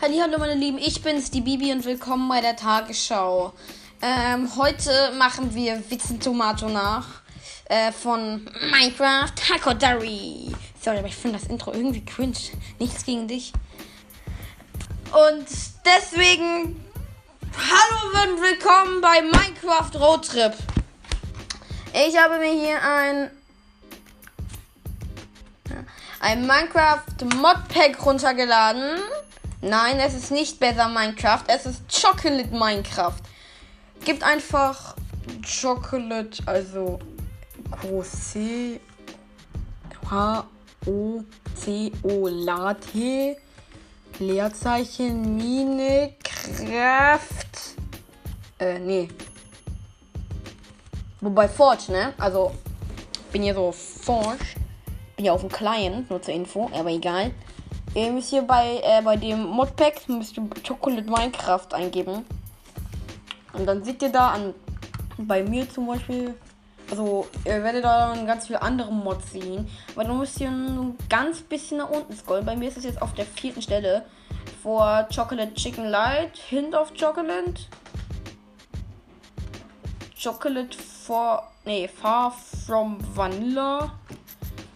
Hallo meine Lieben, ich bin's, die Bibi und willkommen bei der Tagesschau. Ähm, heute machen wir Witzen Tomato nach äh, von Minecraft Hakodari. Sorry, aber ich finde das Intro irgendwie cringe. Nichts gegen dich. Und deswegen hallo und willkommen bei Minecraft Roadtrip. Ich habe mir hier ein ein Minecraft Modpack runtergeladen. Nein, es ist nicht besser Minecraft, es ist Chocolate Minecraft. Gibt einfach Chocolate, also Q-C H-O-C-O Latte Leerzeichen Minecraft äh, nee. Wobei Forge, ne? Also, bin hier so Forge. Bin ja auf dem Client, nur zur Info, aber egal. Ihr müsst hier bei, äh, bei dem Modpack müsst ihr Chocolate Minecraft eingeben. Und dann seht ihr da an, bei mir zum Beispiel, also ihr werdet da dann ganz viele andere Mods sehen. Aber du musst hier ein ganz bisschen nach unten scrollen. Bei mir ist es jetzt auf der vierten Stelle. Vor Chocolate Chicken Light, Hint of Chocolate. Chocolate for, nee, Far from Vanilla.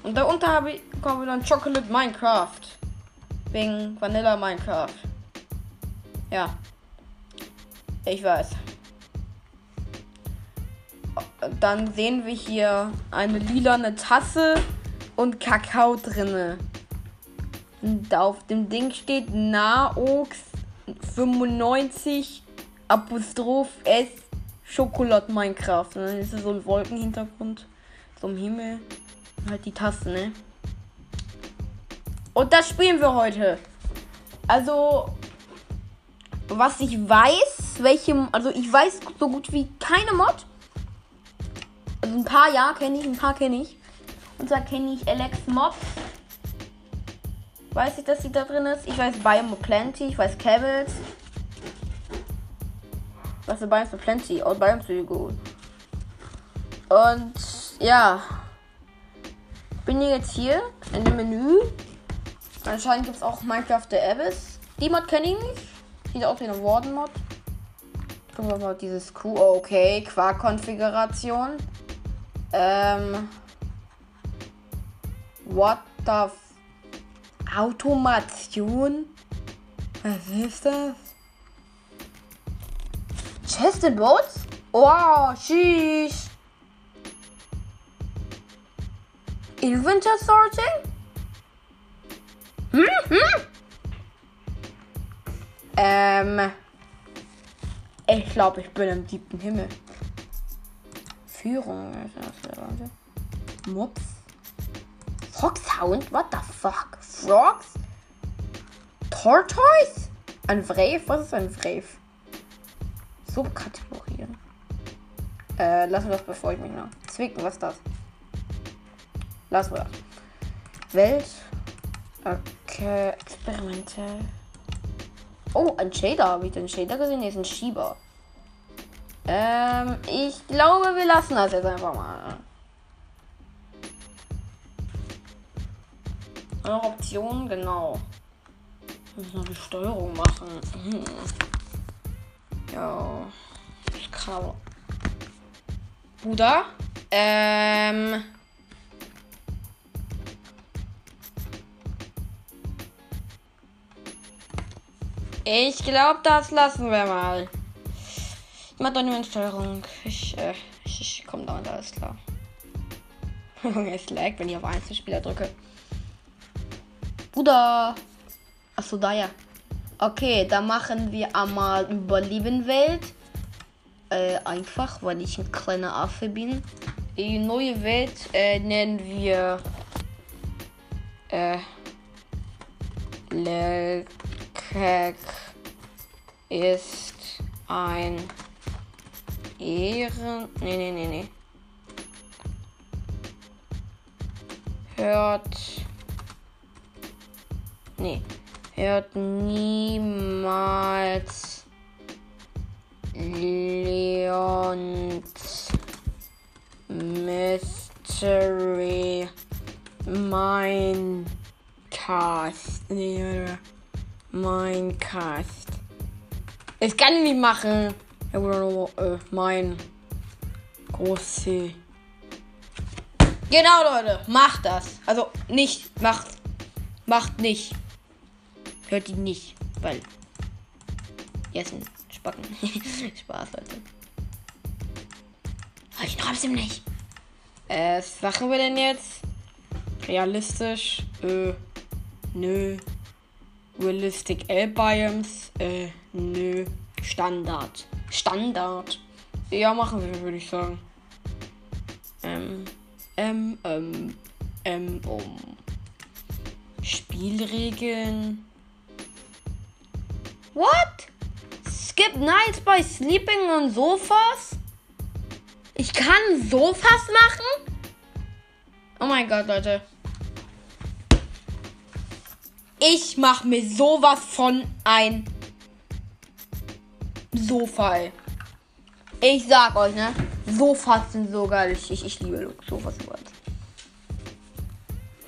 Und darunter habe ich, kommen dann Chocolate Minecraft. Wegen Vanilla Minecraft. Ja. Ich weiß. Dann sehen wir hier eine lilane Tasse und Kakao drinne. Und auf dem Ding steht Naox 95 Apostroph S Schokolad Minecraft. Und dann ist es so ein Wolkenhintergrund. So im Himmel. Und halt die Tasse, ne? Und das spielen wir heute. Also, was ich weiß, welche, also ich weiß so gut wie keine Mod. Also ein paar ja kenne ich, ein paar kenne ich. Und zwar kenne ich Alex Mobs. Weiß ich, dass sie da drin ist. Ich weiß Biome Plenty, ich weiß Cabals. Was ist Biome Plenty? Oh, Biome so gut. Und ja. Bin jetzt hier in dem Menü Anscheinend gibt es auch Minecraft The Abyss. Die Mod kenne ich nicht. Sieht aus wie eine Warden-Mod. Gucken wir mal dieses Q. Oh, okay, Quark-Konfiguration. Ähm. What the f Automation? Was ist das? Chested Boats? Oh, sheesh. Inventor Sorting? Hm, hm. Ähm. Ich glaube, ich bin im siebten Himmel. Führung. Mops. Foxhound? What the fuck? Frogs? Tortoise? Ein Wraith? Was ist ein Wraith? Subkategorien. Äh, lassen wir das, bevor ich mich noch zwicken. Was ist das? Lassen wir das. Welt. Okay, experimentell. Oh, ein Shader. Habe ich den Shader gesehen? Nee, ist ein Schieber. Ähm, ich glaube, wir lassen das jetzt einfach mal. Noch Optionen, genau. Müssen noch die Steuerung machen. Hm. Ja. Kann Bruder? Ähm. Ich glaube, das lassen wir mal. Ich mach doch nur eine Steuerung. Ich, äh, ich, ich komme damit alles klar. es lag, wenn ich auf Einzelspieler drücke. Bruder. Achso, da ja. Okay, dann machen wir einmal Überlebenwelt. Äh, einfach, weil ich ein kleiner Affe bin. Die neue Welt äh, nennen wir äh, Le Keck ist ein Ehren. Nee, nee, nee, nee. Hört. Nee. Hört niemals Leons Mystery Mindcast. Nee, oder? Minecraft. Das kann ich nicht machen. Ja, äh, mein große. Genau, Leute, macht das. Also nicht, macht, macht nicht. Hört ihn nicht, weil. Jessen, Spacken. Spaß, Leute. Ich hab's ihm nicht. Äh, was machen wir denn jetzt? Realistisch? Äh, nö. Realistic L-Biomes? Äh, nö. Standard. Standard. Ja, machen wir, würde ich sagen. Ähm, ähm, ähm, ähm, um. Spielregeln. What? Skip nights by sleeping on sofas? Ich kann Sofas machen? Oh mein Gott, Leute. Ich mach mir sowas von ein Sofa. Ich sag euch, ne? Sofas sind so geil. Ich, ich, ich liebe Sofas so weit.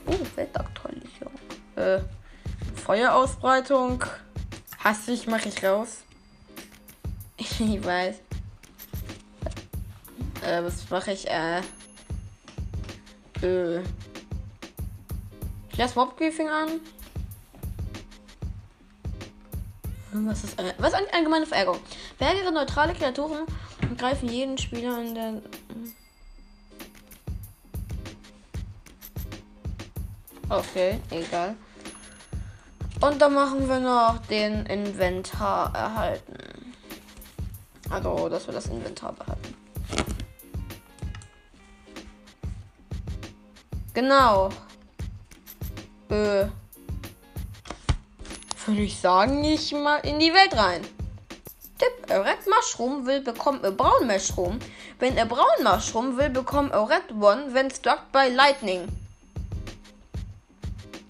Oh, Wettaktualisierung. Äh, Feuerausbreitung. Hastig mache ich raus. ich weiß. Äh, was mache ich? Äh. Äh. Ich lasse Mobbriefing an. Was ist, äh, was ist allgemeine Verärgerung? Verärgere neutrale Kreaturen und greifen jeden Spieler in der. Okay, egal. Und dann machen wir noch den Inventar erhalten. Also, dass wir das Inventar behalten. Genau. Äh. Würde ich sagen, ich mal in die Welt rein. Tipp, a red mushroom will bekommen a brown mushroom. Wenn a brown mushroom will bekommen a red one when struck by lightning.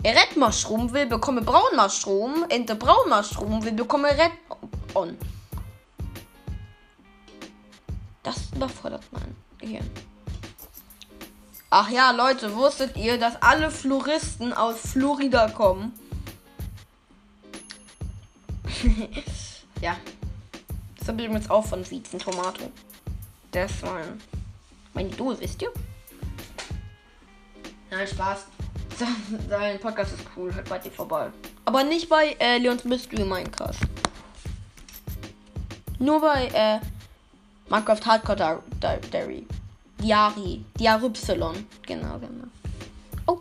A red mushroom will bekommen a brown mushroom and a brown mushroom will bekommen a red on. Das überfordert mein Gehirn. Ach ja, Leute, wusstet ihr, dass alle Floristen aus Florida kommen? ja. Das habe ich übrigens auch von Wiezen Tomato. Das war mein Idol, wisst ihr? Nein, Spaß. Sein Podcast ist cool, hört bei dir vorbei. Aber nicht bei äh, Leons Mystery Minecraft. Nur bei äh, Minecraft Hardcore Diary. Diari. Diarypsilon. Genau, genau. Oh.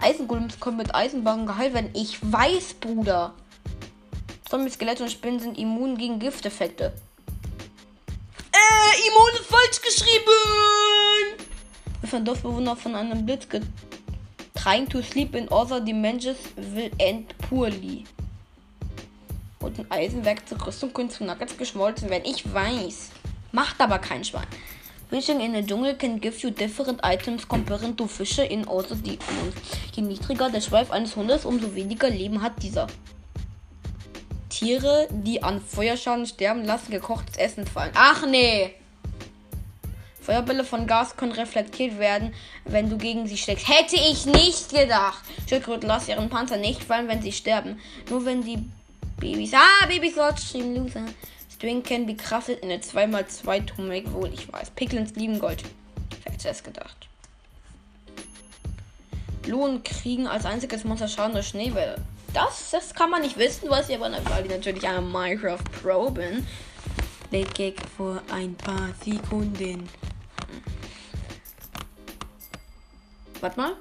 Eisengolems können mit Eisenbahn geheilt werden. Ich weiß, Bruder. Zombie, Skelette und Spinnen sind immun gegen Gifteffekte. Äh, immun ist falsch geschrieben! If ein Dorfbewohner von einem Blitz trying to sleep in other dimensions will end poorly. Und ein Eisenwerk zur Rüstung können zu Nuggets geschmolzen werden. Ich weiß. Macht aber kein Schwein. Fishing in the jungle can give you different items comparing to Fische in other dimensions. Je niedriger der Schweif eines Hundes, umso weniger Leben hat dieser. Tiere, die an Feuerschaden sterben, lassen gekochtes Essen fallen. Ach nee! Feuerbälle von Gas können reflektiert werden, wenn du gegen sie schlägst. Hätte ich nicht gedacht. Schildkröten lassen ihren Panzer nicht fallen, wenn sie sterben. Nur wenn die Babys. Ah, Babys Lord stream Loser. String can be crafted in a 2x2 to wohl, ich weiß. Picklins lieben Gold. Success gedacht. Lohn kriegen als einziges Monster Schaden durch Schneewelle. Das, das kann man nicht wissen, was ich aber natürlich eine Minecraft Pro bin. Late Gag vor ein paar Sekunden. Warte mal.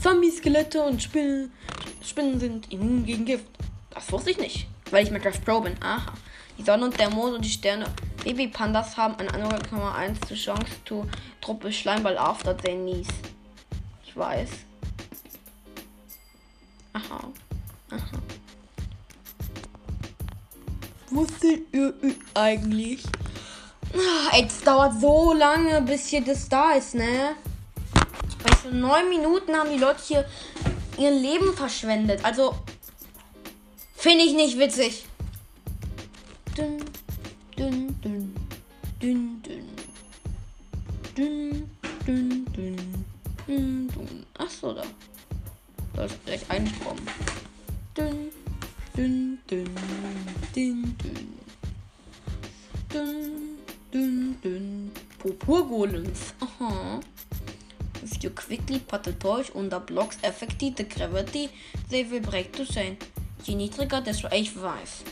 Zombies, Skelette und Spinnen, Spinnen sind immun gegen Gift. Das wusste ich nicht, weil ich Minecraft Pro bin. Aha. Die Sonne und der Mond und die Sterne. Babypandas haben eine andere 1 zu Chance zu Truppe Schleimball after they niece. Ich weiß. Aha. Aha. Wusstet ihr eigentlich? Ah, es dauert so lange, bis hier das da ist, ne? Bei so neun Minuten haben die Leute hier ihr Leben verschwendet. Also, finde ich nicht witzig. Da ist gleich ein einkommen. Dünn, dünn, dünn, dünn, dünn. Dünn, dünn, dünn. Purpurgolems. Aha. If you quickly put the torch under blocks affecting the gravity, they will break to sein. Je niedriger, desto ich weiß.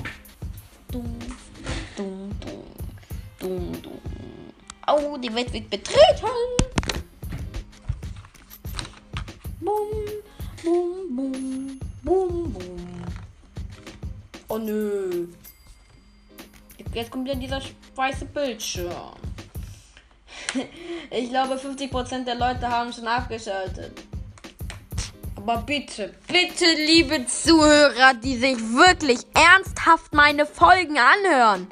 Dumm, dumm, dumm, dumm, dumm. Au, die Welt wird betreten! Kommt ja dieser weiße Bildschirm. Ich glaube, 50% der Leute haben schon abgeschaltet. Aber bitte, bitte, liebe Zuhörer, die sich wirklich ernsthaft meine Folgen anhören.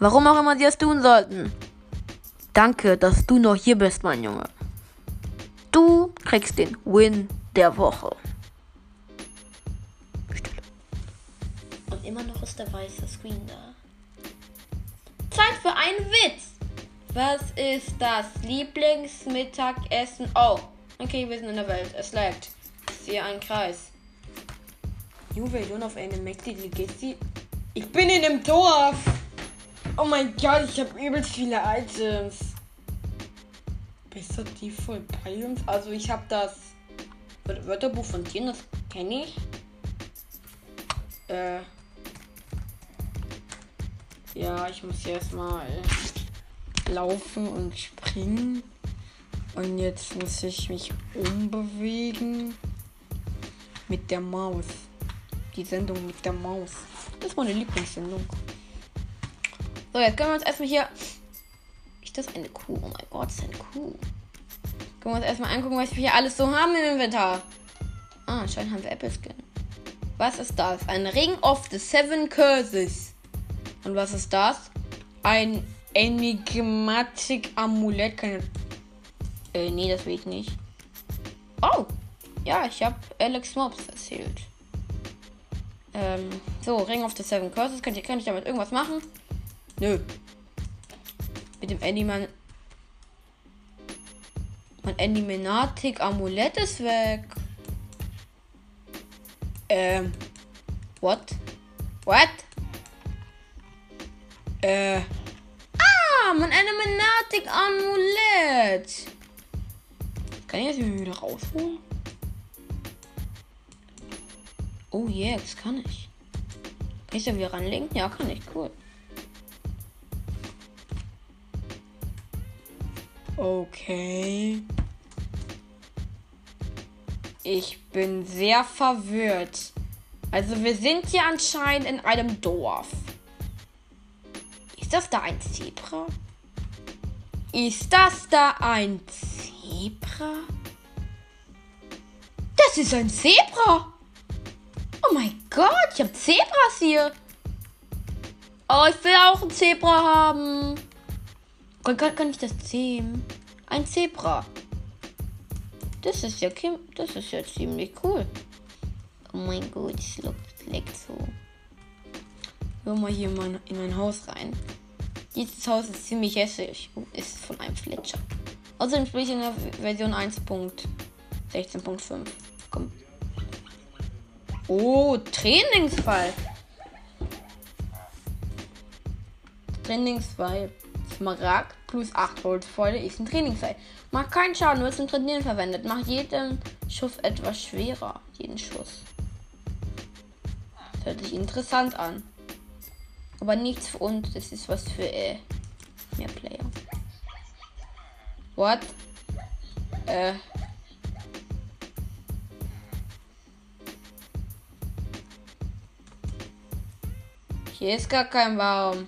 Warum auch immer sie es tun sollten. Danke, dass du noch hier bist, mein Junge. Du kriegst den Win der Woche. Und immer noch ist der weiße Screen da. Zeit für einen Witz. Was ist das Lieblingsmittagessen? Oh, okay, wir sind in der Welt. Es laggt. Ich sehe einen Kreis. Juwelion auf eine Gesti. Ich bin in einem Dorf. Oh mein Gott, ich habe übelst viele Items. Besser die voll uns. Also ich habe das Wörterbuch von Tieren, das kenne ich. Äh. Ja, ich muss hier erstmal laufen und springen. Und jetzt muss ich mich umbewegen. Mit der Maus. Die Sendung mit der Maus. Das ist meine Lieblingssendung. So, jetzt können wir uns erstmal hier. Ist das eine Kuh? Oh mein Gott, ist eine Kuh. Können wir uns erstmal angucken, was wir hier alles so haben im Inventar. Ah, anscheinend haben wir Apple Skin. Was ist das? Ein Ring of the Seven Curses. Und was ist das? Ein Enigmatic Amulett. Keine. Äh, nee, das will ich nicht. Oh! Ja, ich habe Alex Mobs erzählt. Ähm, so, Ring of the Seven Curses. Könnt ihr, kann ich damit irgendwas machen? Nö. Mit dem Animan. Mein Animatic Amulett ist weg. Ähm. What? What? Äh. Ah, mein Animatic Amulett. Kann ich das wieder rausholen? Oh yeah, das kann ich. Kann ich da wieder ranlegen? Ja, kann ich. Cool. Okay. Ich bin sehr verwirrt. Also wir sind hier anscheinend in einem Dorf. Ist das da ein Zebra? Ist das da ein Zebra? Das ist ein Zebra. Oh mein Gott, ich habe Zebras hier. Oh, ich will auch ein Zebra haben. Kann, kann, kann ich das zähmen? Ein Zebra. Das ist ja das ist ja ziemlich cool. Oh mein Gott, es leckt so. Hör mal hier mal in mein Haus rein. Dieses Haus ist ziemlich hässlich. Oh, ist von einem Fletcher. Außerdem spiele ich in der Version 1.16.5. Komm. Oh, Trainingsfall. Trainingsfall. Smaragd plus 8 Holzfäule ist ein Trainingsfall. Macht keinen Schaden, wird zum Trainieren verwendet. Macht jeden Schuss etwas schwerer. Jeden Schuss. Das hört sich interessant an. Aber nichts für uns. Das ist was für äh, mehr Player. What? Äh. Hier ist gar kein Baum.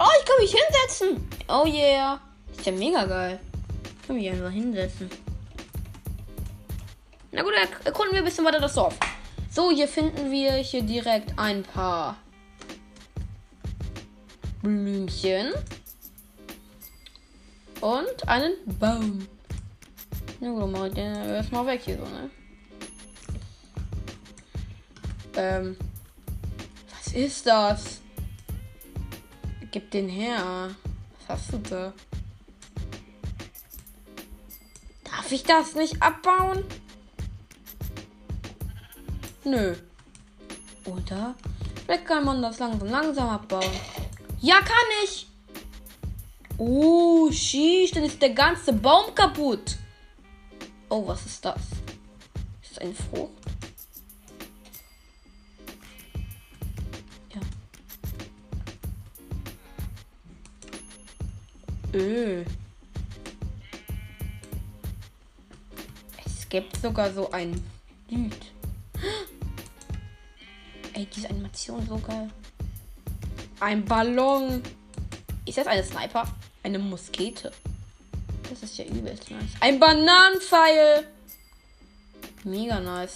Oh, ich kann mich hinsetzen. Oh yeah. Ist ja mega geil. Ich kann mich einfach hinsetzen. Na gut, erkunden wir ein bisschen weiter das Dorf. So, hier finden wir hier direkt ein paar Blümchen. Und einen Baum. Na gut, mal den erstmal weg hier so, ne? Ähm. Was ist das? Gib den her. Was hast du da? Darf ich das nicht abbauen? Nö. Oder Vielleicht kann man das langsam, langsam abbauen. Ja, kann ich. Oh, schieß, dann ist der ganze Baum kaputt. Oh, was ist das? Ist das eine Frucht? Ja. Öh. Es gibt sogar so ein Lied. Ey, diese Animation so geil. Ein Ballon. Ist das eine Sniper? Eine Muskete. Das ist ja übelst nice. Ein Bananenpfeil. Mega nice.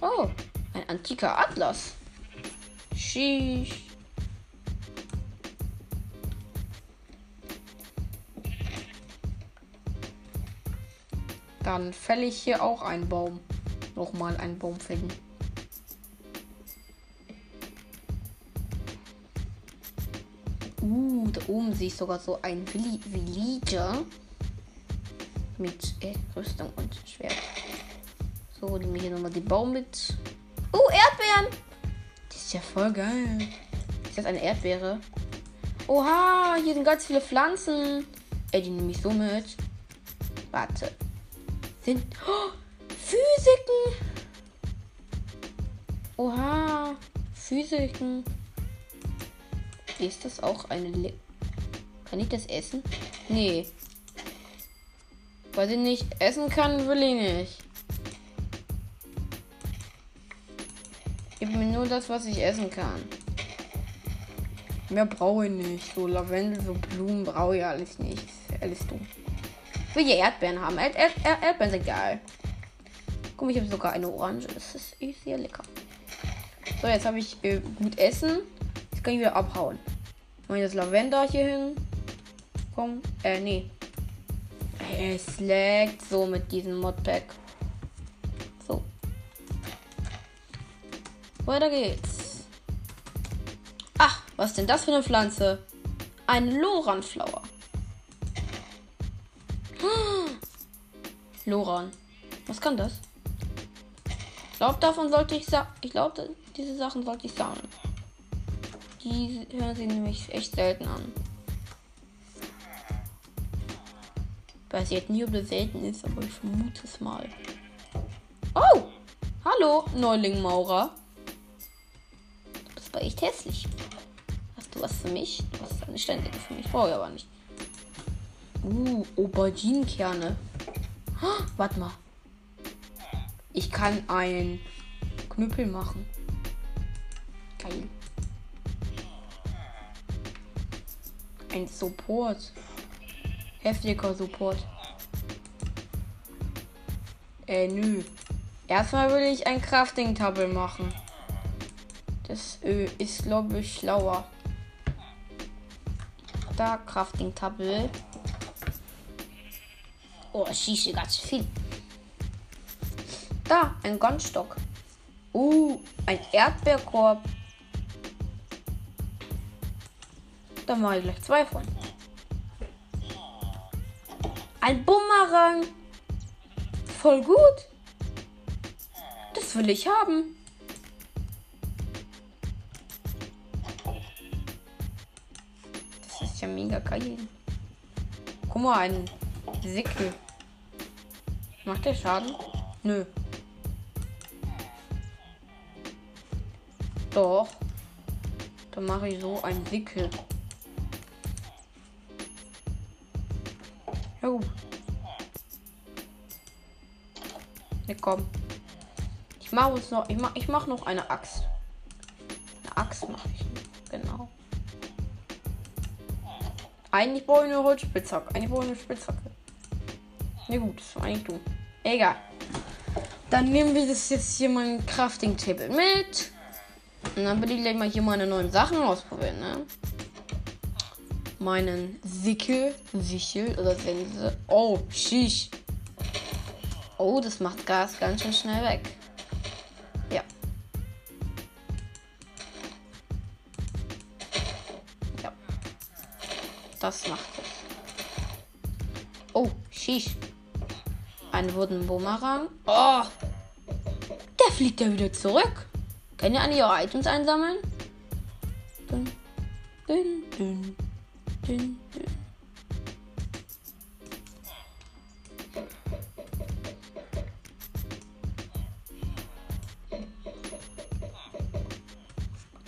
Oh, ein antiker Atlas. Sheesh. Dann fälle ich hier auch einen Baum. Nochmal einen Baum fällen. Uh, da oben sehe ich sogar so ein Villager. Mit äh, Rüstung und Schwert. So, nehme ich hier nochmal den Baum mit. Oh, Erdbeeren! Das ist ja voll geil. Ist das eine Erdbeere? Oha, hier sind ganz viele Pflanzen. Ey, die nehme ich so mit. Warte. Sind. Oh, Physiken! Oha, Physiken. Ist das auch eine. Le kann ich das essen? Nee. Weil ich nicht essen kann, will ich nicht. Gib mir nur das, was ich essen kann. Mehr brauche ich nicht. So Lavendel, so Blumen brauche ich alles nicht. Alles dumm. Ich will ja Erdbeeren haben. Erd Erd Erd Erdbeeren sind geil. Guck ich habe sogar eine Orange. Das ist eh sehr lecker. So, jetzt habe ich äh, gut Essen. Jetzt kann ich wieder abhauen. Mach ich das Lavender hier hin. Komm. Äh, nee. Es laggt so mit diesem Modpack. So. Weiter geht's. Ach, was denn das für eine Pflanze? Ein Loranflower. Loran. Was kann das? Ich glaube, davon sollte ich sagen. Ich glaube, diese Sachen sollte ich sammeln. Die hören sich nämlich echt selten an. Weiß jetzt nie, ob das selten ist, aber ich vermute es mal. Oh! Hallo, Neuling Maurer. Du bist aber echt hässlich. Hast du was für mich? Du hast eine Ständige für mich. Brauche ich aber nicht. Uh, Auberginenkerne. Oh, warte mal. Ich kann einen Knüppel machen. Geil. Ein Support. Heftiger Support. Äh, nö. Erstmal will ich ein Crafting-Tabel machen. Das äh, ist, glaube ich, schlauer. Da, Crafting-Tabel. Oh, ich schieße ganz viel. Da, ein Gunstock. Uh, ein Erdbeerkorb. Da mache ich gleich zwei von. Ein Bumerang. Voll gut. Das will ich haben. Das ist ja mega geil. Guck mal, ein Sickel. Macht der Schaden? Nö. Doch. Dann mache ich so ein Wickel. Ja gut. Ne, komm. Ich mache uns noch. Ich mach, ich mach noch eine Axt. Eine Axt mache ich. Genau. Eigentlich brauche ich eine Holzspitzhacke. Eigentlich brauche ich eine Spitzhacke. Ne gut, das war eigentlich dumm. Egal. Dann nehmen wir das jetzt hier mal ein Crafting Table mit. Und dann will ich gleich mal hier meine neuen Sachen ausprobieren, ne? Meinen Sickel, Sichel oder Sense. Oh, shish. Oh, das macht Gas ganz schön schnell weg. Ja. Ja. Das macht es. Oh, shish. Ein wurden Bumerang. Oh. Der fliegt ja wieder zurück. Können ja alle ihre Items einsammeln? Dün, dün, dün, dün.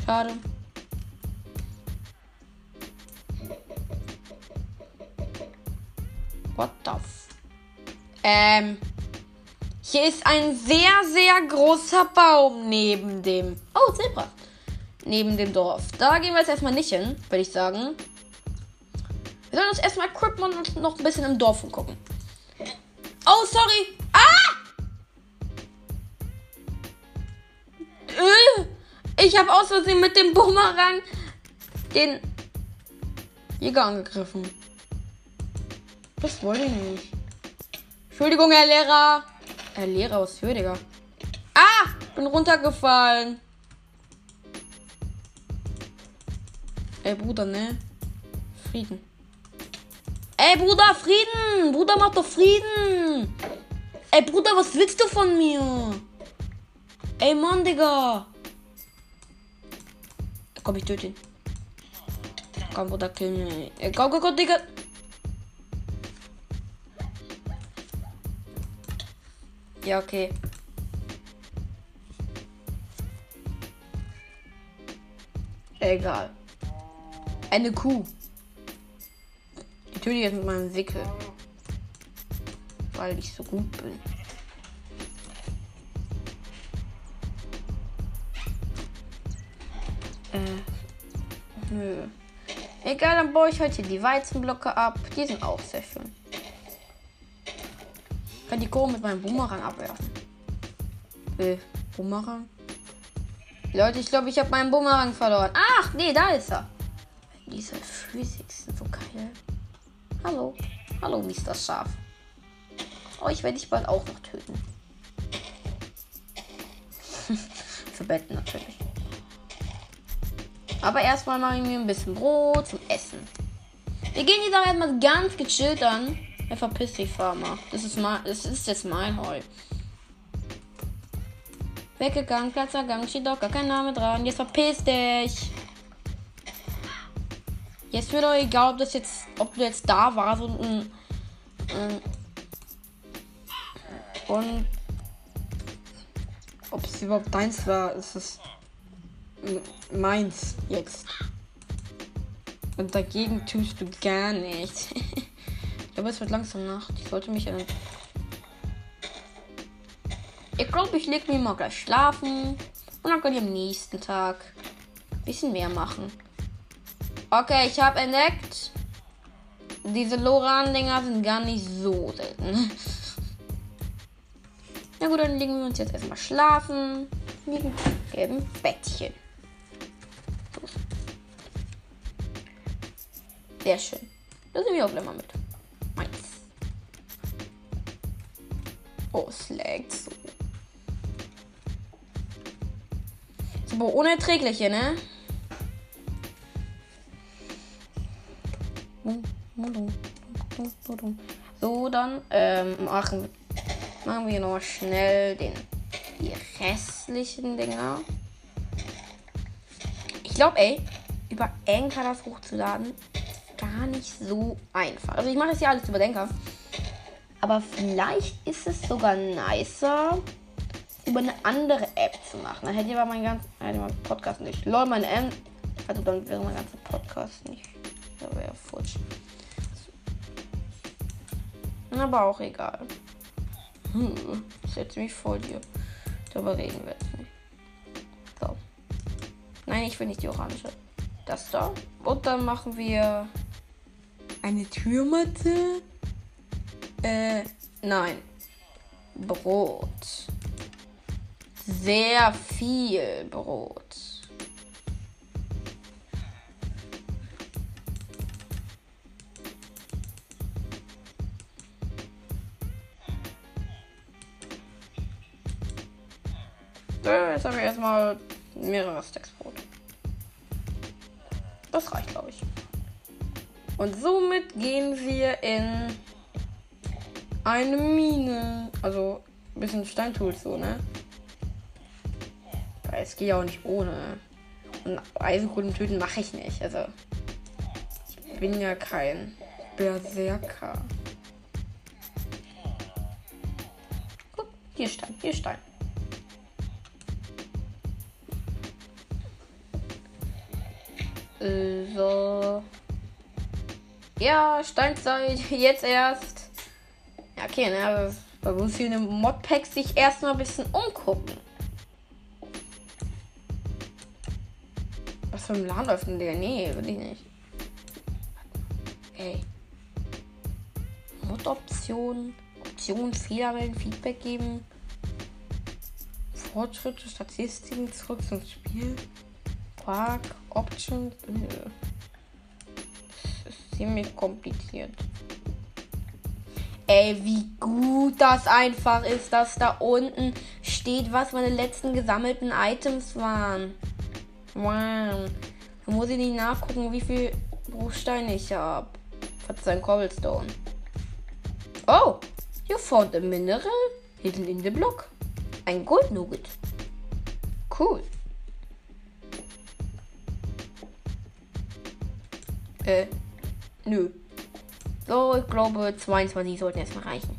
Schade. What the f Ähm. Hier ist ein sehr, sehr großer Baum neben dem. Oh, Zebra. Neben dem Dorf. Da gehen wir jetzt erstmal nicht hin, würde ich sagen. Wir sollen uns erstmal equippen und noch ein bisschen im Dorf umgucken. Oh, sorry. Ah! Äh, ich habe aus Versehen mit dem Bumerang den Jäger angegriffen. Das wollte ich nicht. Entschuldigung, Herr Lehrer. Herr Lehrer, was für, Digga? Ah! Bin runtergefallen. Ey, Bruder, ne? Frieden. Ey, Bruder, Frieden! Bruder, mach doch Frieden! Ey, Bruder, was willst du von mir? Ey, Mann, Digga! Komm, ich töte ihn. Komm, Bruder, kill mich. Ey, komm, komm, komm, Digga! Ja, okay. Egal. Eine Kuh. Töte jetzt mit meinem Wickel. Weil ich so gut bin. Äh. Nö. Egal, dann baue ich heute die Weizenblöcke ab. Die sind auch sehr schön. Ich kann die Kuh mit meinem Boomerang abwerfen. Äh, Boomerang? Leute, ich glaube, ich habe meinen Boomerang verloren. Ach, nee, da ist er. Diese Physik. Hallo. Hallo, Mr. Schaf. Oh, ich werde dich bald auch noch töten. Für Betten natürlich. Aber erstmal mache ich mir ein bisschen Brot zum Essen. Wir gehen die Sache erstmal ganz gechillt an. Er verpisst dich, Farmer. Das ist, das ist jetzt mein Heu. Weggegangen, Platzergang, steht doch gar kein Name dran. Jetzt verpiss dich. Jetzt wird doch egal, ob das jetzt, ob du jetzt da warst und ein, und ob es überhaupt deins war, ist es meins jetzt. Und dagegen tust du gar nichts. Aber es wird langsam Nacht. Ich sollte mich an. Ich glaube, ich lege mich mal gleich schlafen. Und dann kann ich am nächsten Tag ein bisschen mehr machen. Okay, ich habe entdeckt. Diese Loran-Dinger sind gar nicht so selten. Na gut, dann legen wir uns jetzt erstmal schlafen. Einem gelben Bettchen. Sehr schön. Das nehmen wir auch gleich mal mit. Meins. Oh, es laggt so. Ist aber unerträglich hier, ne? So, dann ähm, machen, machen wir noch schnell den, die restlichen Dinger. Ich glaube, ey, über Anchor das hochzuladen, ist gar nicht so einfach. Also ich mache das ja alles über Denker. Aber vielleicht ist es sogar nicer, über eine andere App zu machen. Dann hätte ich aber meinen ganzen mein Podcast nicht. Lol, meine M. Also dann wäre mein ganzer Podcast nicht. Wäre futsch. Aber auch egal. Hm, setze mich vor dir. Darüber reden wir jetzt nicht. So. Nein, ich will nicht die orange. Das da. Und dann machen wir eine Türmatte. Äh, nein. Brot. Sehr viel Brot. Jetzt habe ich erstmal mehrere Stacks Brot. Das reicht, glaube ich. Und somit gehen wir in eine Mine. Also ein bisschen Steintools so, ne? es geht ja auch nicht ohne. Und Eisenkunden töten mache ich nicht. Also, ich bin ja kein Berserker. Guck, hier Stein, hier Stein. Äh, so. Ja, Steinzeit, jetzt erst. Ja, okay, ne, da muss ich in dem Modpack sich erstmal ein bisschen umgucken. Was für ein Laden läuft denn der? Nee, will ich nicht. Ey. Mod-Option. Option, Fehler melden, Feedback geben. Fortschritte, Statistiken, zurück zum Spiel. Quark, Option. Das ist ziemlich kompliziert. Ey, wie gut das einfach ist, dass da unten steht, was meine letzten gesammelten Items waren. Wow. Da muss ich nicht nachgucken, wie viel Bruchsteine ich habe. Verzeihung, Cobblestone. Oh, you found a mineral hidden in the block. Ein Gold Nugget. Cool. Äh, nö. So, ich glaube 22 sollten erstmal reichen.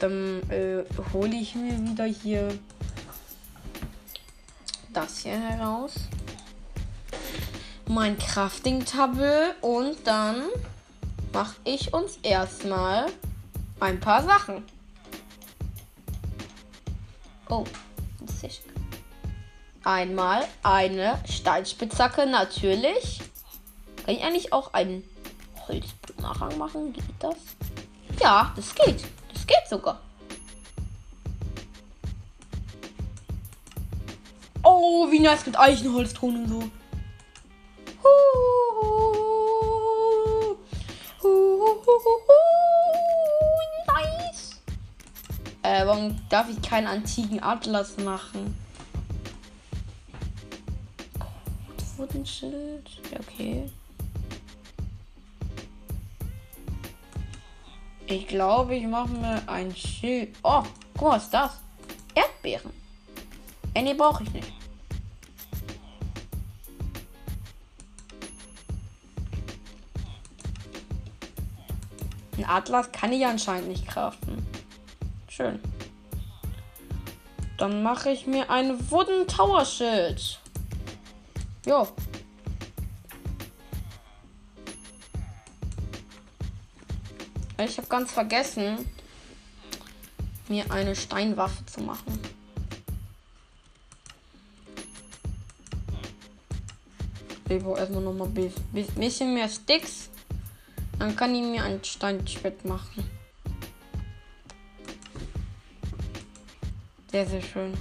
Dann äh, hole ich mir wieder hier das hier heraus. Mein Crafting-Tabel und dann mache ich uns erstmal ein paar Sachen. Oh, das ist Einmal eine Steinspitzhacke, natürlich. Kann ich eigentlich auch einen Holzboomerang machen? Geht das? Ja, das geht. Das geht sogar. Oh, wie nice mit Eichenholzton und so. Nice. Äh, warum darf ich keinen antiken Atlas machen? Wurdenschild. Ja, okay. Ich glaube, ich mache mir ein Schild. Oh, guck mal, was ist das? Erdbeeren. Äh, nee, brauche ich nicht. Ein Atlas kann ich anscheinend nicht craften. Schön. Dann mache ich mir ein Wooden Tower Schild. Jo, Ich habe ganz vergessen, mir eine Steinwaffe zu machen. Ich brauche erstmal noch mal ein bisschen mehr Sticks. Dann kann ich mir ein Steinschwert machen. Sehr, sehr schön.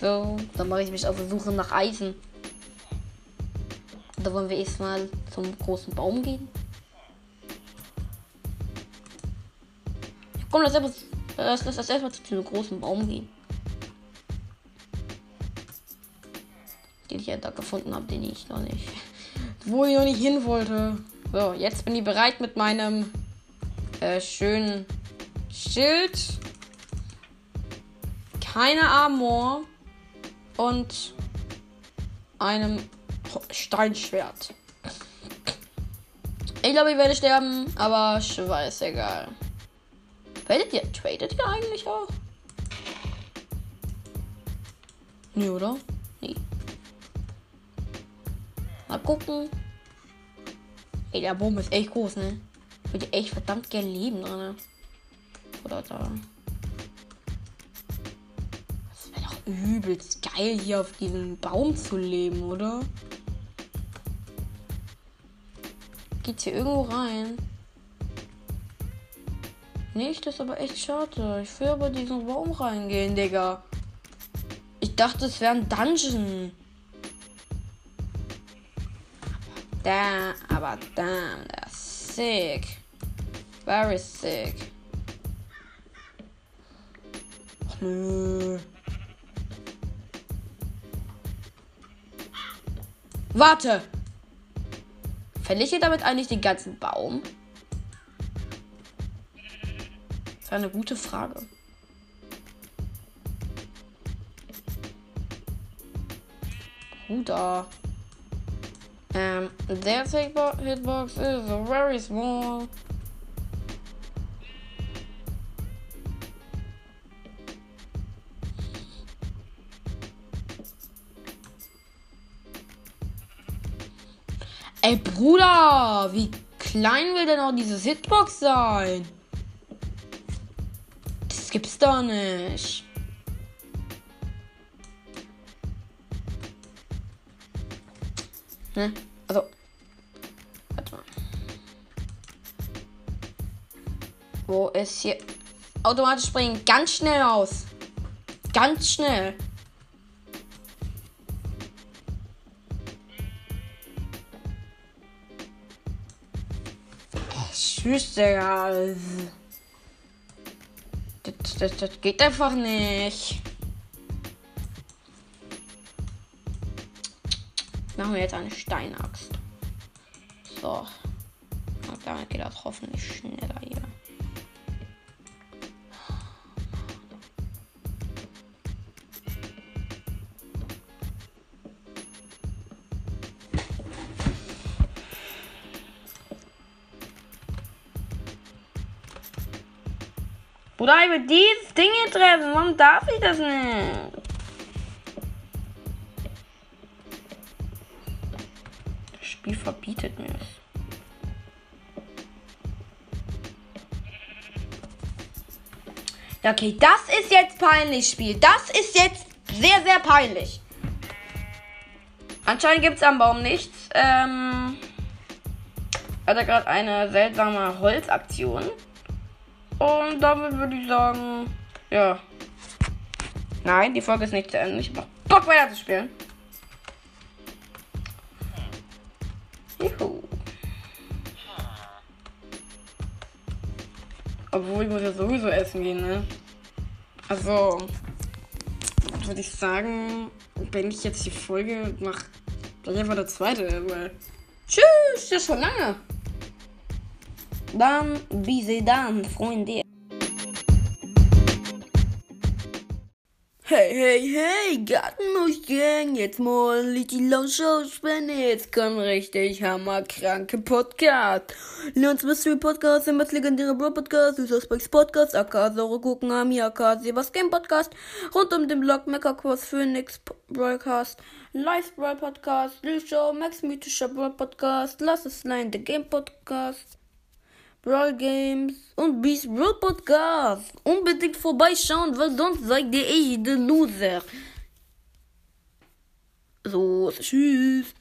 So, dann mache ich mich auf der Suche nach Eisen. Da wollen wir erstmal zum großen Baum gehen. Komm, lass, erst, lass, lass erstmal zu dem großen Baum gehen. Den ich ja da gefunden habe, den ich noch nicht. Wo ich noch nicht hin wollte. So, jetzt bin ich bereit mit meinem äh, schönen Schild. Keine Armor. Und einem Steinschwert. Ich glaube, ich werde sterben, aber ist egal. Tradet ihr, tradet ihr eigentlich auch? Nee, oder? Nee. Mal gucken. Ey, der Baum ist echt groß, ne? Ich würde echt verdammt gern leben drin. Oder da. Das wäre doch übelst geil, hier auf diesem Baum zu leben, oder? Geht's hier irgendwo rein? Nicht, das ist aber echt schade. Ich will aber diesen Raum reingehen, Digga. Ich dachte, es wäre ein Dungeon. Da, aber damn, ist sick. Very sick. Ach, nö. Warte! Fälle ich damit eigentlich den ganzen Baum? wäre eine gute Frage. Bruder. Um, their hitbox is very small. Ey, Bruder, wie klein will denn auch diese Hitbox sein? Das gibt's doch nicht. Ne? Also. Warte mal. Wo ist hier? Automatisch springen. Ganz schnell aus. Ganz schnell. Tschüss, Digga. Das, das, das geht einfach nicht. Machen wir jetzt eine Steinaxt. So. Und damit geht das hoffentlich schneller hier. Bruder, ich will dieses Ding hier treffen. Warum darf ich das nicht? Das Spiel verbietet mir es. Okay, das ist jetzt peinlich, Spiel. Das ist jetzt sehr, sehr peinlich. Anscheinend gibt es am Baum nichts. Ähm, hat er gerade eine seltsame Holzaktion. Und damit würde ich sagen, ja. Nein, die Folge ist nicht zu Ende. Ich hab Bock weiter zu spielen. Juhu. Obwohl ich muss ja sowieso essen gehen, ne? Also, würde ich sagen, wenn ich jetzt die Folge mache, gleich einfach der zweite, weil. Tschüss, das ist schon lange. Dann, sie dann, Freunde. Hey, hey, hey, Gartenmuscheln, jetzt mal die Lausche spenden. Jetzt kommt richtig hammerkranke Podcast. Leons Mystery Podcast, der most legendäre Bro Podcast, Süßausbecks Podcast, AK Saure gucken, Ami, AK Game Podcast, rund um den Blog Mecha Cross Phoenix Broadcast, Live Brawl Podcast, Lil Show, Max Mythischer Brawl Podcast, Lass es Line, The Game Podcast. Brawl Games und Beast Brawl Podcast. Unbedingt vorbeischauen, weil sonst seid ihr eh der Loser. So, tschüss.